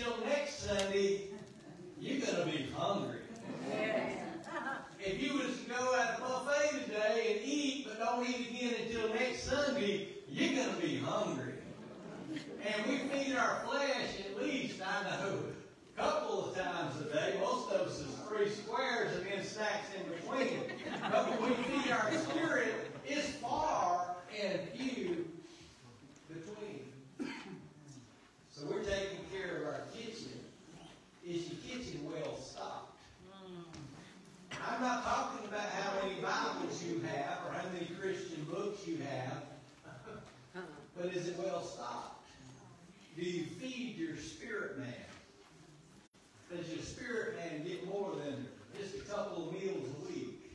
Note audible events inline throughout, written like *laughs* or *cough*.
till next Sunday, you're gonna be hungry. If you was to go at a buffet today and eat, but don't eat again until next Sunday, you're gonna be hungry. And we feed our flesh at least, I know, a couple of times a day. Most of us is three squares and then stacks in between. But when we feed our spirit, it's far and few between. So we're taking care of our kitchen. Is your kitchen well stocked? I'm not talking about how many Bibles you have or how many Christian books you have, but is it well stocked? Do you feed your spirit man? Does your spirit man get more than just a couple of meals a week?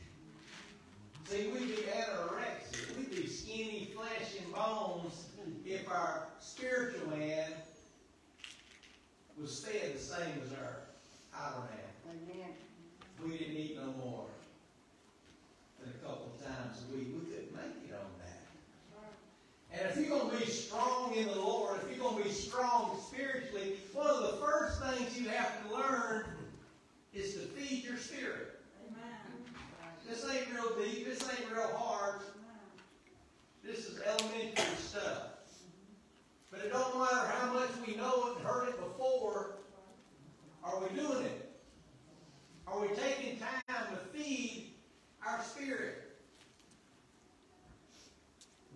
See, we'd be anorexic. We'd be skinny flesh and bones if our spiritual man fed the same as our outer man. We didn't eat no more than a couple of times a week. We couldn't make it on that. And if you're going to be strong in the Lord, if you're going to be strong spiritually, one of the first things you have to learn is to feed your spirit. This ain't real deep. This ain't real hard. This is elementary stuff. But it don't matter how much we know it and heard it before. Are we doing it? Are we taking time to feed our spirit?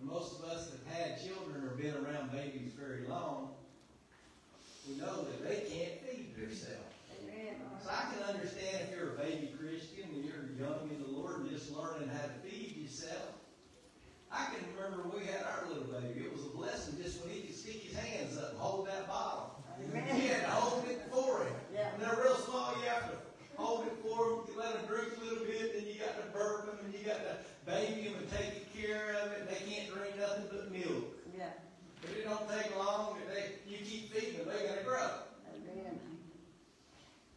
Most of us that have had children or been around babies very long, we know that they can't feed themselves. So I can understand if you're a baby Christian and you're young in the Lord and just learning how to feed yourself. I can remember we had our little baby. It was a blessing just when he could stick his hands up and hold that bottle. He had to hold it for him. Yeah. And they're real small, you have to hold it for them, let them drink a little bit, then you got to burp them, and you got to baby them and take care of it. They can't nothing milk. Yeah. But it don't take long. If they, you keep feeding them, they're going to grow. Amen.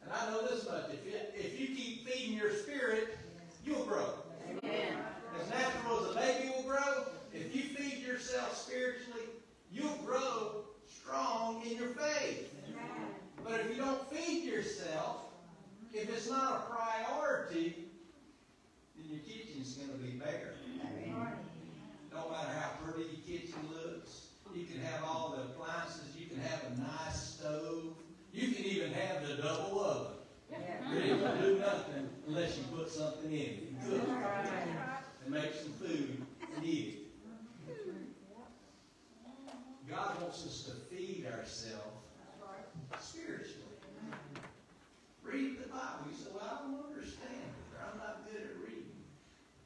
And I know this much. If you, if you keep feeding your spirit, you'll grow. Amen. As natural as a baby will grow, if you feed yourself spiritually, you'll grow strong in your faith. But if you don't feed yourself, if it's not a priority, then your kitchen's going to be bare. Don't matter how pretty your kitchen looks. You can have all the appliances. You can have a nice stove. You can even have the double oven. Yeah. But it won't do nothing unless you put something in it. You cook and make some food and eat it. Mm-hmm. God wants us to feed ourselves spiritually. Read the Bible. You say, well, I don't understand it, or I'm not good at reading.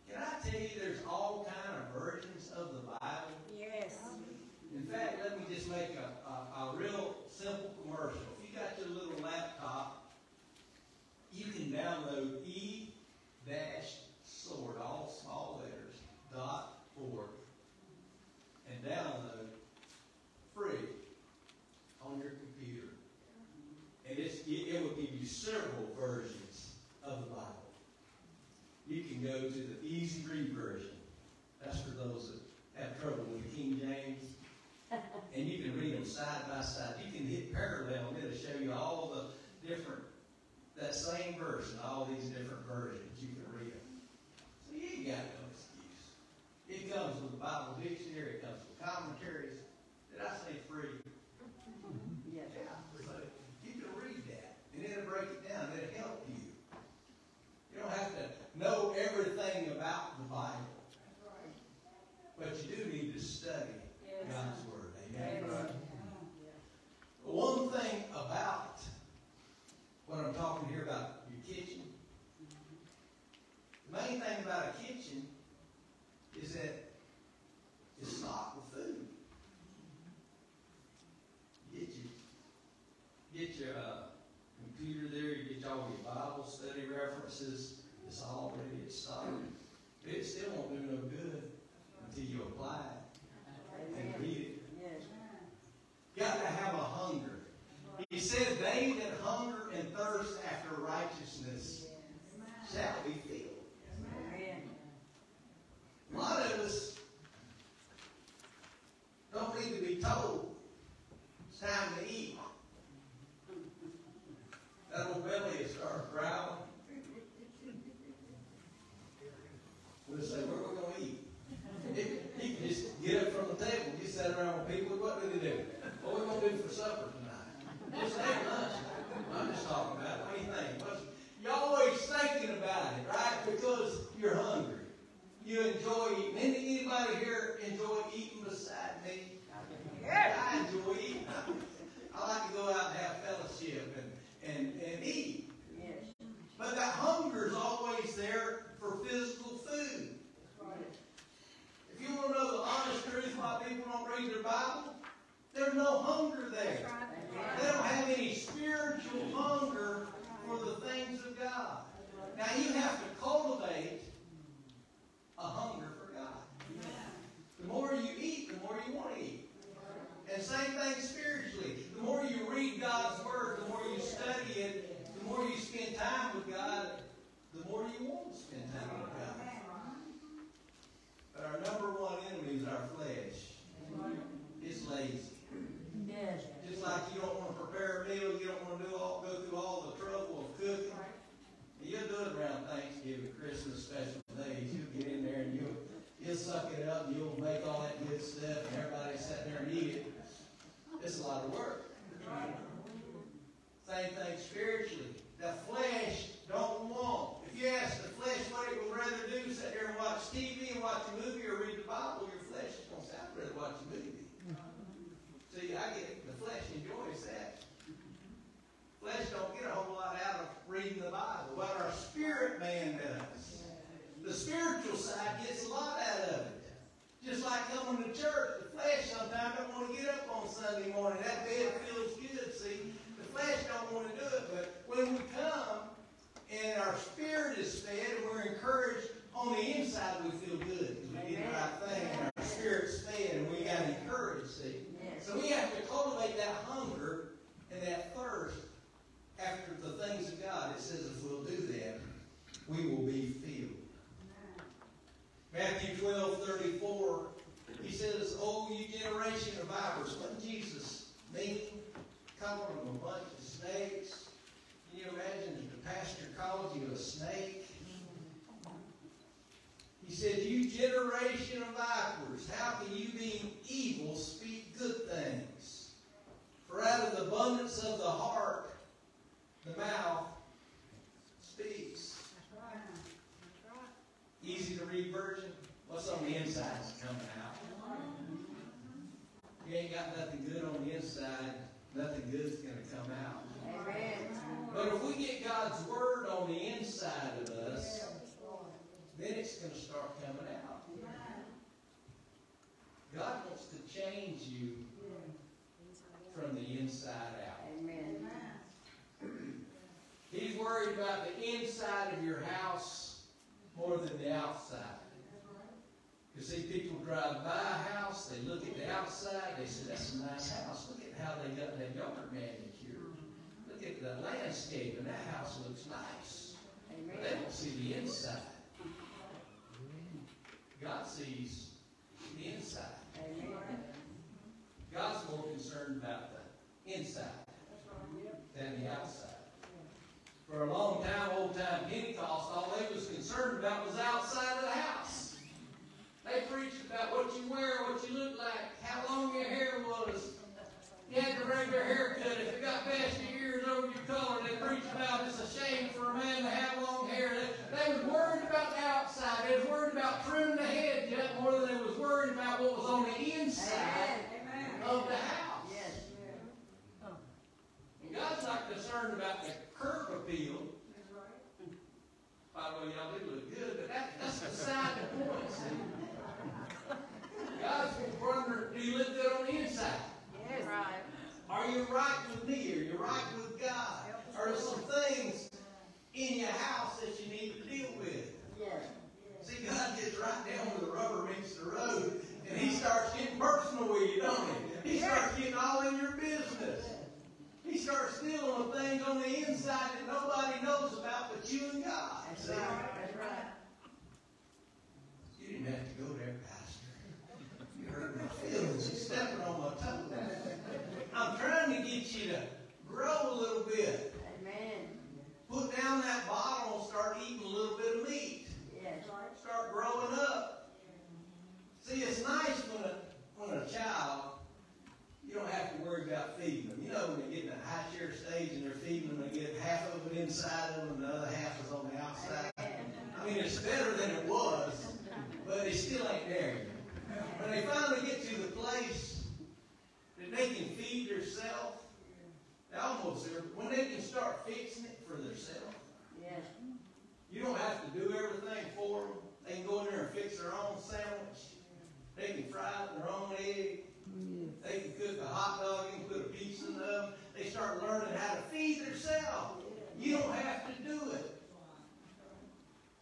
Can I tell you there's all kind of versions of the Bible? Yes. In fact, let me just make a, a, a real simple commercial. If you got your little laptop, you can download E dash sword, all small letters, dot org, and download free on your computer. And it's, it, it will give you several versions of the Bible. You can go to the easy read version. That's for those that have trouble with King James. And you can read them side by side. You can hit parallel, and it'll show you all the different, that same verse in all these different versions. You can read them. So you ain't got no excuse. It comes with the Bible dictionary, it comes with commentaries. Did I say free? Yes. Yeah. So you can read that, and it'll break it down. It'll help you. You on the inside we feel good. inside of us, then it's going to start coming out. God wants to change you from the inside out. He's worried about the inside of your house more than the outside. You see, people drive by a house, they look at the outside, they say, that's a nice house. Look at how they got that yard manicured. Look at the landscape, and that house looks nice. They don't see the inside. God sees the inside. God's more concerned about the inside than the outside. For a long time, old time Pentecost, all they was concerned about was outside of the house. They preached about what you wear, what you look like, how long your hair was. You had to bring your haircut. If it got past your ears over your collar, they preached about it's a shame for a man to have inside of them and the other half is on the outside. I mean, it's better than it was, but it still ain't there. When they finally get to the place that they can feed themselves, almost there. When they can start fixing it for themselves, Yes. you don't have to do everything for them. They can go in there and fix their own sandwich. They can fry their own egg. They can cook a hot dog. Can put a pizza in the oven. They start learning how to feed themselves. You don't have to do it.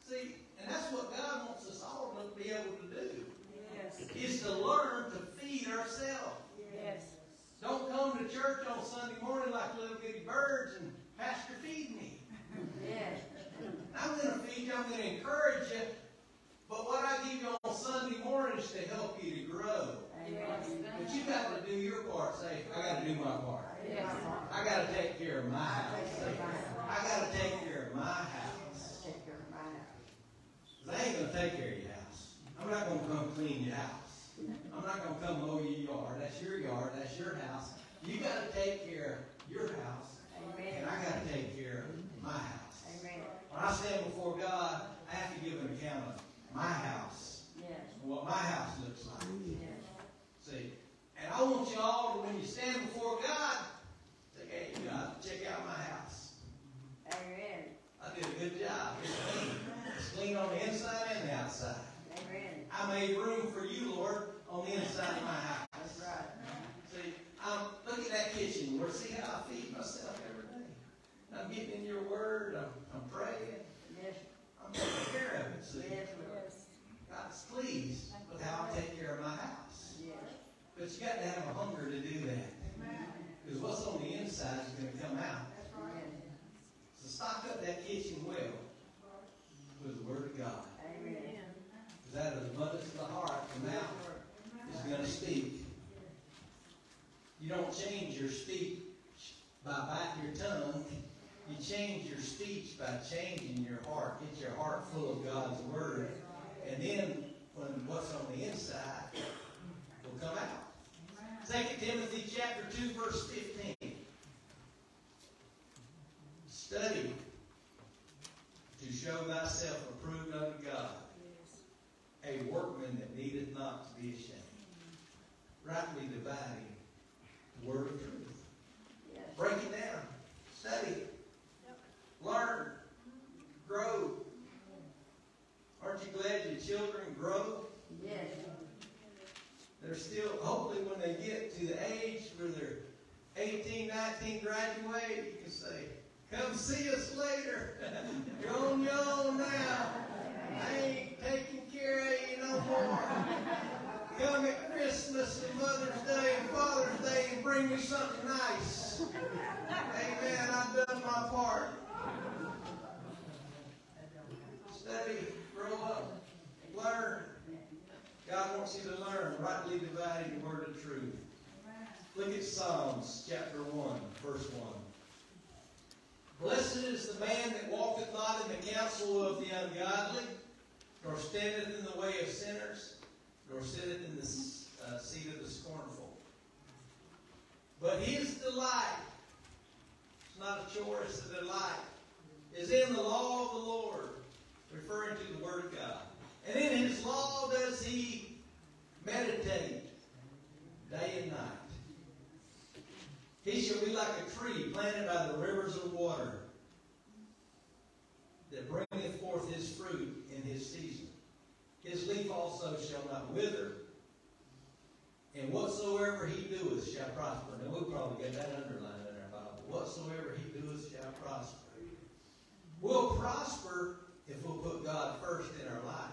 See, and that's what God wants us all to be able to do, Yes. is to learn to feed ourselves. Yes. Don't come to church on Sunday morning like little bitty birds and Pastor feed me. Yes. I'm going to feed you, I'm going to encourage you, but what I give you on Sunday morning is to help you to grow. Amen. But you got to do your part. Say, I got to do my part. Yes. I got to take care of my house. I got to take care of my house. Take care of my house. I ain't going to take care of your house. I'm not going to come clean your house. I'm not going to come mow your yard. That's your yard. That's your house. You got to take care of your house. Amen. And I got to take care of my house. Amen. When I stand before God, I have to give an account of my house, Yes. and what my house looks like. Yes. See, and I want you all to, when you stand before God, say, hey, God, check out my house. Amen. I did a good job. It's clean. It's clean on the inside and the outside. Amen. I made room for you, Lord, on the inside of my house. That's right. See, um, look at that kitchen, Lord. See how I feed myself every day. I'm getting in your word. I'm, I'm praying. Yes. I'm taking care of it. See, Yes, Lord. God's pleased with how I take care of my house. Yes. But you got to have a hunger to do that. Because what's on the inside is going to come out. Yes. So stock up that kitchen well with the Word of God. Amen. Because out of the abundance of the heart, the mouth is going to speak. You don't change your speech by biting your tongue. You change your speech by changing your heart. Get your heart full of God's Word. And then, when what's on the inside will come out. 2 Timothy chapter 2, verse 15. Study to show thyself approved unto God, a workman that needeth not to be ashamed, rightly dividing the word of truth. Yes. Break it down, study, it. learn, grow. Aren't you glad your children grow? Yes. They're still, hopefully, when they get to the age where they're 18, 19, graduate, you can say, Come see us later. *laughs* You're on your own now. I ain't taking care of you no more. Come at Christmas and Mother's Day and Father's Day and bring me something nice. Amen. I've done my part. Study, grow up, learn. God wants you to learn, rightly dividing the word of truth. Look at Psalms chapter 1, verse 1. Blessed is the man that walketh not in the counsel of the ungodly, nor standeth in the way of sinners, nor sitteth in the uh, seat of the scornful. But his delight, it's not a chore, it's a delight, is in the law of the Lord, referring to the Word of God. And in his law does he meditate day and night. He shall be like a tree planted by the rivers of water that bringeth forth his fruit in his season. His leaf also shall not wither, And whatsoever he doeth shall prosper. Now, we'll probably get that underlined in our Bible. Whatsoever he doeth shall prosper. We'll prosper if we'll put God first in our life.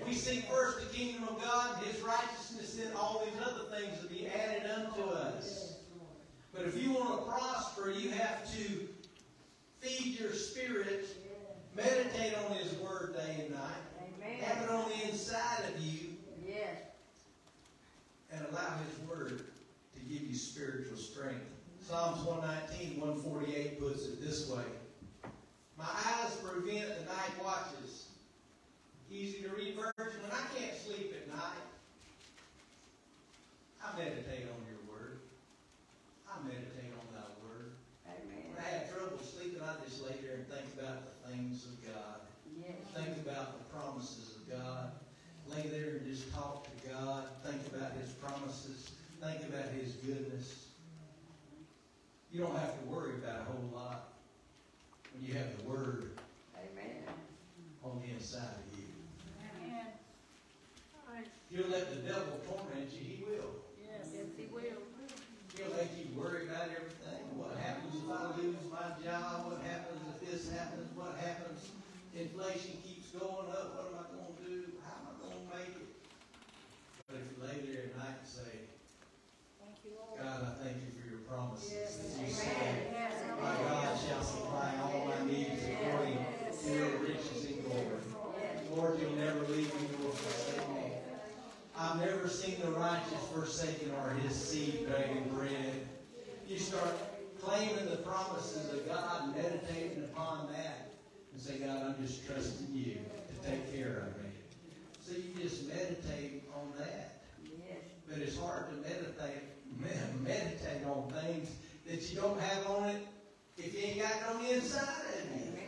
If we seek first the kingdom of God, His righteousness, then all these other things will be added unto us. But if you want to prosper, you have to feed your spirit, meditate on His Word day and night, have it on the inside of you, Yes. and allow His Word to give you spiritual strength. Psalms 119, 148 puts it this way My eyes prevent the night watches. Easy to read version. When I can't sleep at night, I meditate on your Word. I meditate on thy Word. Amen. When I have trouble sleeping, I just lay there and think about the things of God. Yes. Think about the promises of God. Lay there and just talk to God. Think about His promises. Think about His goodness. You don't have to worry about a whole lot when you have the Word Amen. on the inside of you. If you'll let the devil torment you, he will. Yes, he will. He'll make you worry about everything. What happens if I lose my job? What happens if this happens? What happens? Inflation keeps going up. What am I going to do? How am I going to make it? But if you lay there at night and say, Thank you, Lord. God, I thank you for your promises. Yes. That you Amen. say, Yes, my God shall supply all my needs according to your riches in glory. Yes. Lord, you'll never leave me nor forsake me. I've never seen the righteous forsaken or his seed begging bread. You start claiming the promises of God, meditating upon that, and say, God, I'm just trusting you to take care of me. So you just meditate on that. Yes. But it's hard to meditate *laughs* meditate on things that you don't have on it if you ain't got it on the inside of you.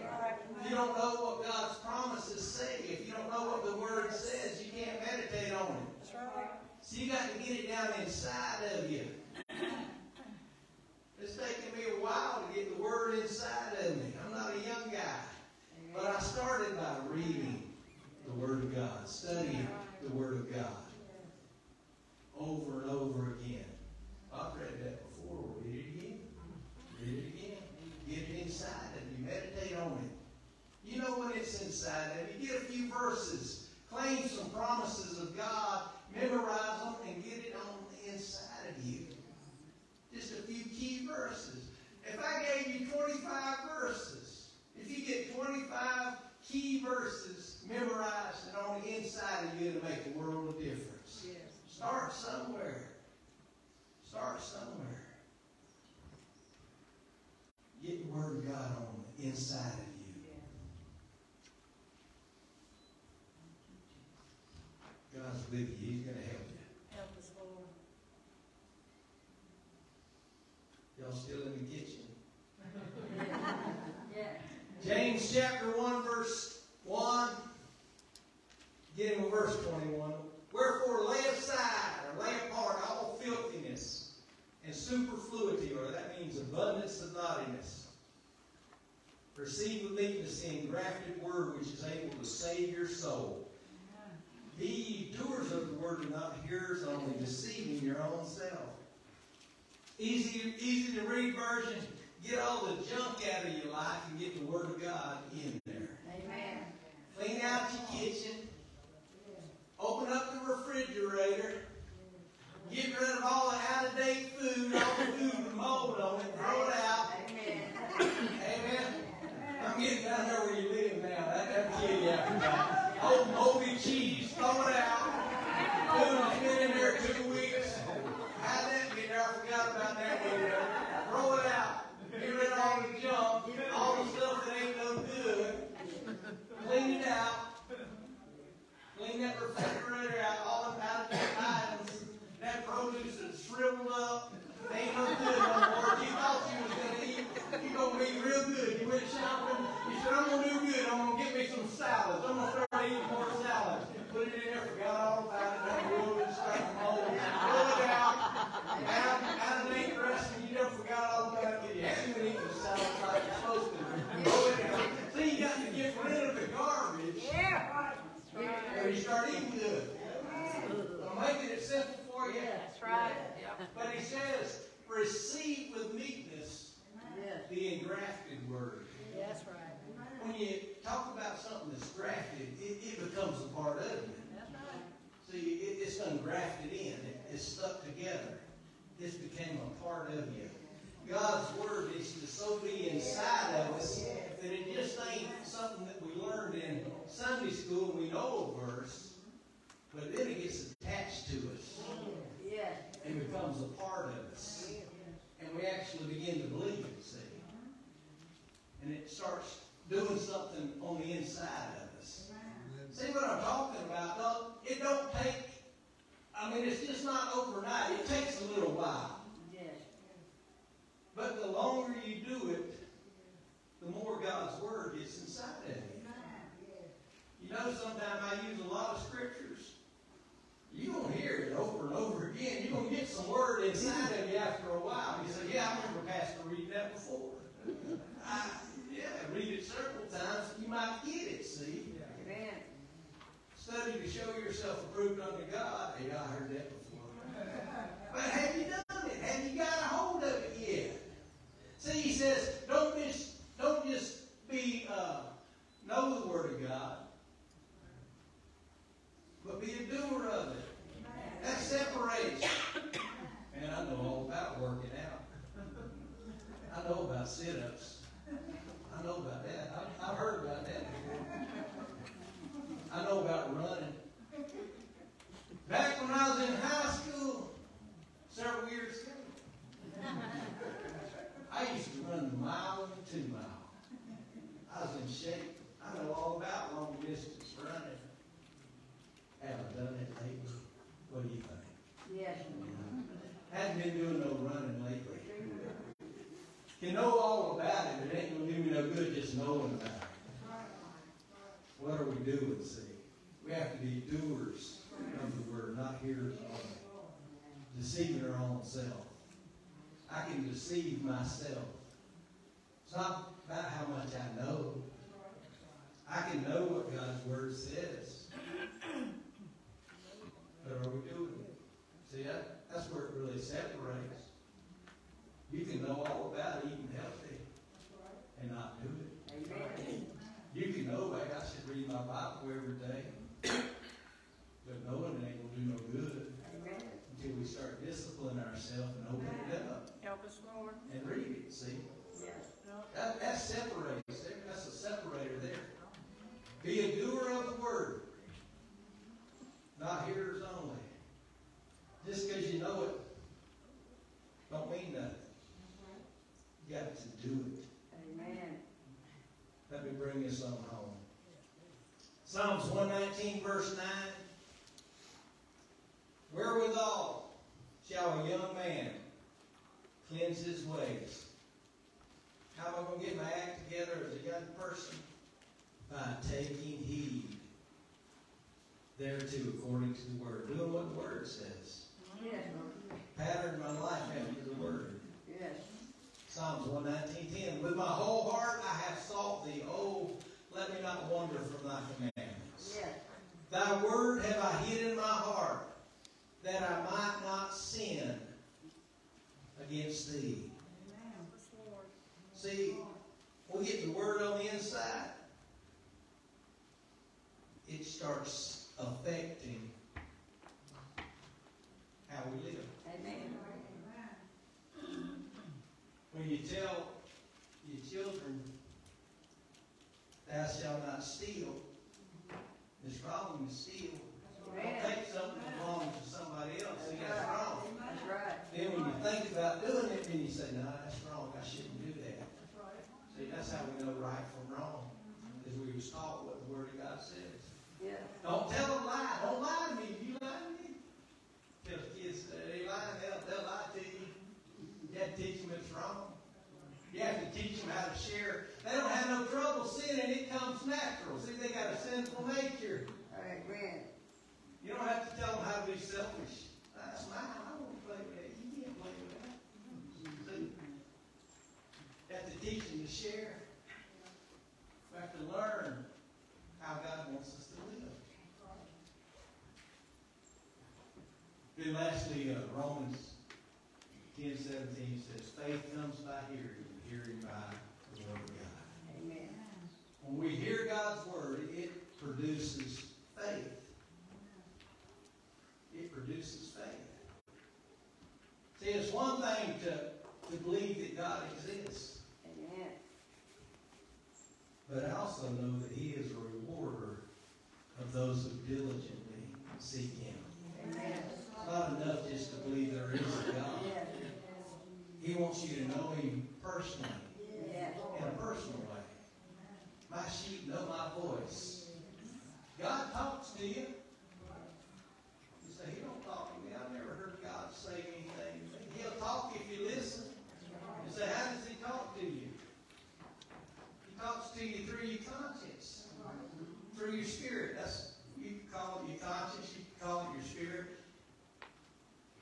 If you don't know what God's promises say, if you don't know what the Word says, you can't meditate on it. That's right. So you got to get it down inside of you. It's taken me a while to get the Word inside of me. I'm not a young guy. But I started by reading the Word of God, studying the Word of God over and over again. I've read that before. Read it again. Read it again. Get it inside of. Meditate on it. You know when it's inside of you. Get a few verses. Claim some promises of God. Memorize them and get it on the inside of you. Just a few key verses. If I gave you 25 verses, if you get 25 key verses memorized and on the inside of you, it'll make a world of difference. Yes. Start somewhere. Start somewhere. Get the Word of God on inside of you. God's with you. He's going to help you. Help us, Lord. Y'all still in the kitchen? Yeah. James chapter 1, verse 1, getting with verse 21. Wherefore lay aside or lay apart all filthiness and superfluity, or that means abundance of naughtiness. Receive with meekness the engrafted word which is able to save your soul. Be ye doers of the word and not hearers only, deceiving your own self. Easy, easy to read version. Get all the junk out of your life and get the word of God in there. Amen. Clean out your kitchen. Open up the refrigerator. Get rid of all the out-of-date food, all the food with mold on it. Throw it out. I'm getting down there where you live now. That, that'll kill you after that. Old moldy cheese. Throw it out. Food has been in there two weeks. How that get there? I forgot about that one. Throw it out. Get rid of all the junk, all the stuff that ain't no good. Clean it out. Clean that refrigerator out, all the out of items. That produce is shriveled up. salads. I'm going to serve grafted, it, it becomes a part of you. That's right. See, it, it's done grafted in, it, it's stuck together. It's became a part of you. God's word is to so be inside of us that it just ain't something that we learned in Sunday school and we know a verse, but then it gets attached to us and becomes a part of us. And we actually begin to believe it, see. And it starts doing something on the inside of us. See what I'm talking about? Don't, it don't take, I mean, it's just not overnight. It takes a little while. Yes. But the longer you do it, the more God's Word gets inside of you. You know, sometimes I use a lot of scriptures. You're going to hear it over and over again. You're going to get some Word inside of you after a while. You say, yeah, I remember Pastor reading that before. I, yeah, read it several times. You might get it, see? Amen. Study to show yourself approved unto God. Hey, I heard that before. *laughs* But have you done it? Have you got a hold of it yet? See, he says, don't just don't just be uh, know the word of God, but be a doer of it. That separates. Man, I know all about working out. I know about sit-ups. I know about that. I've, I've heard about that before. I know about running. Back when I was in high school, several years ago, I used to run the mile and two mile. I was in shape. I know all about long distance running. Have I done it lately? What do you think? Yes. Hadn't been doing no running lately. You know all about it, it ain't gonna do me no good just knowing about it. What are we doing, see? We have to be doers of the word, not hearers only. Deceiving our own self. I can deceive myself. It's not about how much I know. I can know what God's word says. But are we doing it? See, that, that's where it really separates. You can know all about eating healthy and not do it. Amen. You can know, like, I should read my Bible every day. But knowing it ain't gonna do no good Amen. until we start disciplining ourselves and open it up Help us, Lord. and read it, see? Yes. That, that separates, there. that's a separator there. Be a doer of the word, not hearers only. Just because you know it, don't mean nothing. You got to do it. Amen. Let me bring this on home. Psalms 119, verse 9. Wherewithal shall a young man cleanse his ways? How am I going to get my act together as a young person? By taking heed thereto according to the word. Doing what the word says. Yes. Pattern my life after the word. Yes. Psalms 119.10 With my whole heart I have sought thee. Oh, let me not wander from thy commandments. Yes. Thy word have I hid in my heart, that I might not sin against thee. Us, See, we get the word on the inside, it starts affecting how we live. Amen. When you tell your children, thou shalt not steal, it's wrong to steal. Don't take something that belongs to somebody else, see, that's wrong. That's right. Then when you think about doing it, then you say, no, that's wrong, I shouldn't do that. See, that's how we know right from wrong, is we was taught what the Word of God says. Yes. Don't tell a lie, don't lie to me, you lie to me. Tell the kids, uh, they lie, they'll, they'll lie to you. You have to teach them it's wrong. You have to teach them how to share. They don't have no trouble sinning, it comes natural. See, they got a sinful nature. Amen. You don't have to tell them how to be selfish. That's mine. I won't play with that. You can't play with that. See? You have to teach them to share. We have to learn how God wants us to live. Then lastly, uh, Romans ten seventeen says, faith comes by hearing, and hearing by the word of God. Amen. When we hear God's word, it produces faith. It produces faith. See, it's one thing to, to believe that God exists, Amen. but I also know that He is a rewarder of those who diligently seek Him. Amen. It's not enough just to believe there is a God. Yes. He wants you to know Him personally, Yes. in a personal way. My sheep know my voice. God talks to you. You say, He don't talk to me. I've never heard God say anything. He'll talk if you listen. You say, how does He talk to you? He talks to you through your conscience, through your spirit. That's you can call it your conscience. You can call it your spirit.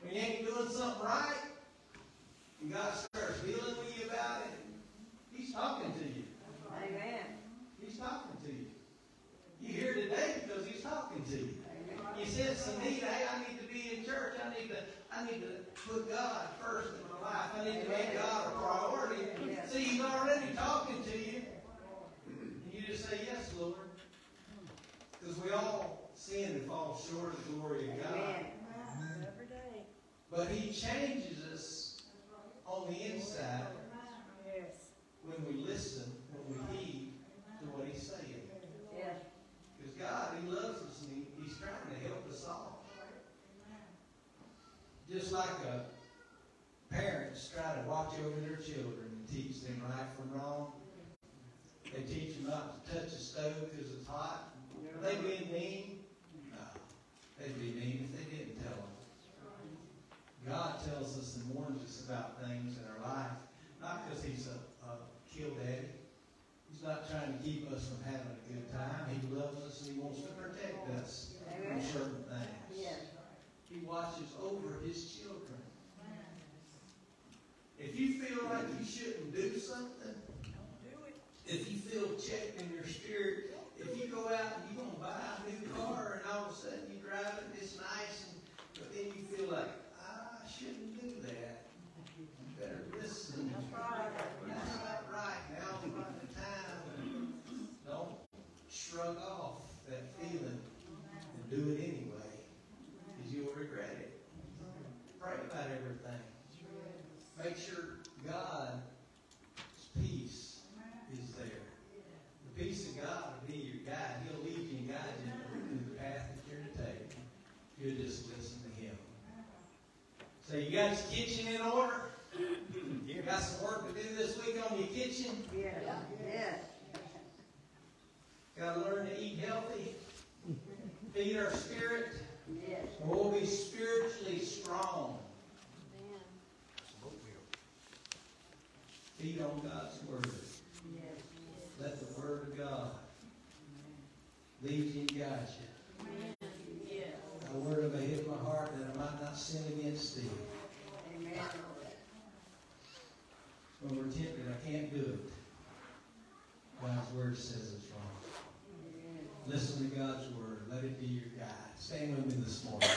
When you ain't doing something right, and God starts dealing with you about it, He's talking to you. Amen. He's talking to you. You're here today because He's talking to you. Amen. You sense the need, hey, I need to be in church. I need to, I need to put God first in my life. I need to make God a priority. Yes. See, He's already talking to you. And you just say, yes, Lord. Because we all sin and fall short of the glory of God. Every day. But He changes us on the inside Yes. when we listen, when we heed to what He's saying. Because God, He loves us and he, He's trying to help us all. Just like a parents try to watch over their children and teach them right from wrong. They teach them not to touch a stove because it's hot. Are they being mean? They'd be mean if they didn't tell them. God tells us and warns us about things in our life, not because He's a, a kill daddy. He's not trying to keep us from having a good time. He loves us and He wants to protect us from certain things. He watches over His children. If you feel like you shouldn't do something, don't do it. if you feel checked in your spirit, go out and you're going to buy a new car and all of a sudden you drive it, it's nice, and, but then you feel like, "Ah, I shouldn't do that. You better listen. That's right. That's not right. Now's not the time. Don't shrug off that feeling and do it anyway, because you'll regret it. Pray about everything. Make sure God's peace is there. The peace of God will be your guide. He'll lead you and guide you through the path that you're to take. You just listen to Him. So you got your kitchen in order? *laughs* You got some work to do this week on your kitchen? Yes. Yes. Got to learn to eat healthy, feed our spirit, Yes. and we'll be spiritually strong. Feed on God's Word. Yes. Let the Word of God lead you and guide you. Yes. The word of I hid in my heart that I might not sin against thee. Amen. When we're tempted, I can't do it. God's Word says it's wrong. Listen to God's Word. Let it be your guide. Stand with me this morning.